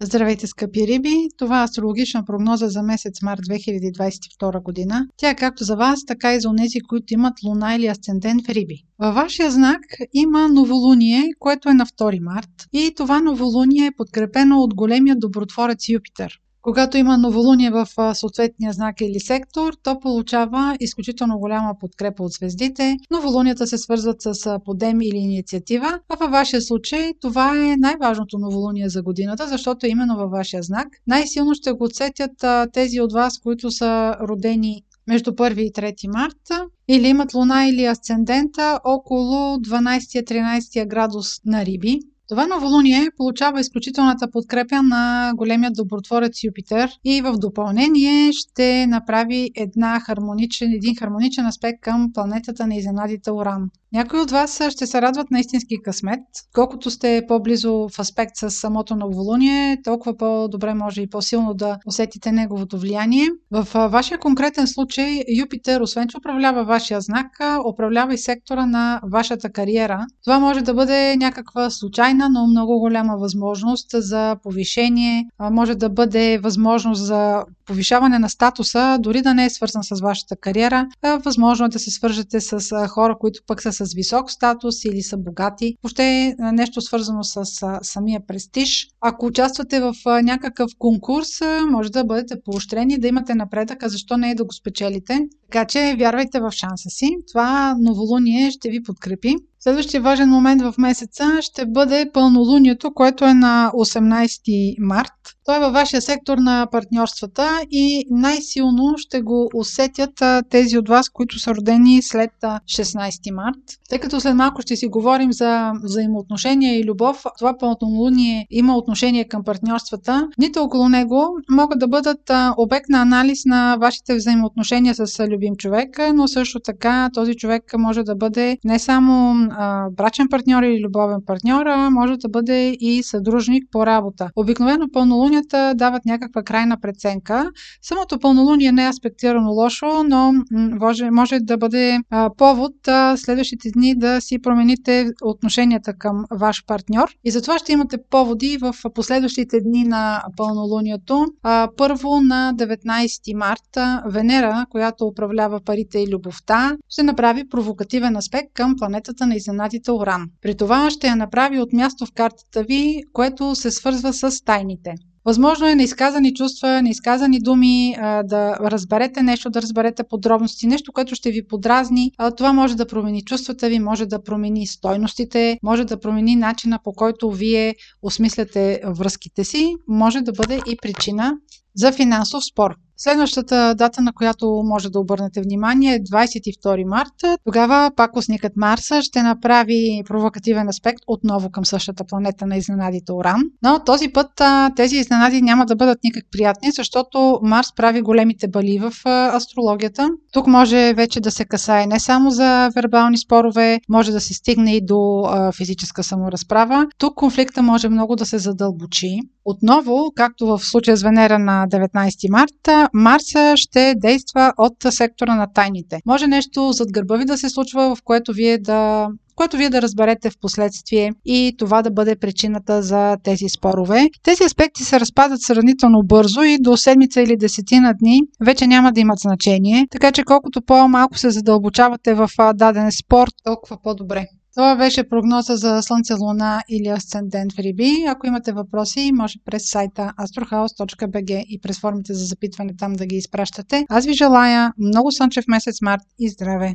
Здравейте, скъпи риби! Това е астрологична прогноза за месец март 2022 година. Тя е както за вас, така и за онези, които имат луна или асцендент в риби. Във вашия знак има новолуние, което е на 2 март и това новолуние е подкрепено от големия добротворец Юпитер. Когато има новолуние в съответния знак или сектор, то получава изключително голяма подкрепа от звездите. Новолунията се свързват с подем или инициатива, а във вашия случай това е най-важното новолуние за годината, защото е именно във вашия знак. Най-силно ще го отсетят тези от вас, които са родени между 1 и 3 марта или имат луна или асцендента около 12-13 градус на Риби. Това новолуние получава изключителната подкрепя на големия добротворец Юпитер и в допълнение ще направи една хармоничен, един хармоничен аспект към планетата на изненадите Уран. Някои от вас ще се радват на истински късмет. Колкото сте по-близо в аспект с самото новолуние, толкова по-добре може и по-силно да усетите неговото влияние. В вашия конкретен случай Юпитер, освен че управлява вашия знак, управлява и сектора на вашата кариера. Това може да бъде някаква случайна, но много голяма възможност за повишение, може да бъде възможност за повишаване на статуса, дори да не е свързан с вашата кариера. Възможно е да се свържете с хора, които пък са с висок статус или са богати. Въобще е нещо свързано с самия престиж. Ако участвате в някакъв конкурс, може да бъдете поощрени, да имате напредъка, защо не е да го спечелите. Така че вярвайте в шанса си. Това новолуние ще ви подкрепи. Следващия важен момент в месеца ще бъде пълнолунието, което е на 18 март. Той е във вашия сектор на партньорствата и най-силно ще го усетят тези от вас, които са родени след 16 март. Тъй като след малко ще си говорим за взаимоотношения и любов, това пълнолуние има отношение към партньорствата. Нито около него могат да бъдат обект на анализ на вашите взаимоотношения с любим човек, но също така този човек може да бъде не само брачен партньор или любовен партньор, а може да бъде и съдружник по работа. Обикновено пълнолунията дават някаква крайна преценка. Самото пълнолуние не е аспектирано лошо, но може, може да бъде а, повод а, следващите дни да си промените отношенията към ваш партньор. И затова ще имате поводи в последващите дни на пълнолунието. А, първо на 19 марта Венера, която управлява парите и любовта, ще направи провокативен аспект към планетата на изненадите Оран. При това ще я направи от място в картата ви, което се свързва с тайните. Възможно е неизказани чувства, неизказани думи, да разберете нещо, да разберете подробности, нещо, което ще ви подразни. Това може да промени чувствата ви, може да промени стойностите, може да промени начина по който вие осмисляте връзките си, може да бъде и причина за финансов спор. Следващата дата, на която може да обърнете внимание е 22 марта. Тогава пакосникът Марса ще направи провокативен аспект отново към същата планета на изненадите Оран. Но този път тези изненади няма да бъдат никак приятни, защото Марс прави големите бали в астрологията. Тук може вече да се касае не само за вербални спорове, може да се стигне и до физическа саморазправа. Тук конфликта може много да се задълбочи. Отново, както в случая с Венера на 19 марта, Марса ще действа от сектора на тайните. Може нещо зад гърба ви да се случва, в което вие да което вие да разберете в последствие и това да бъде причината за тези спорове. Тези аспекти се разпадат сравнително бързо и до седмица или десетина дни вече няма да имат значение, така че колкото по-малко се задълбочавате в даден спорт, толкова по-добре. Това беше прогноза за Слънце, Луна или Асцендент в Риби. Ако имате въпроси, може през сайта astrohouse.bg и през формите за запитване там да ги изпращате. Аз ви желая много слънчев месец март и здраве!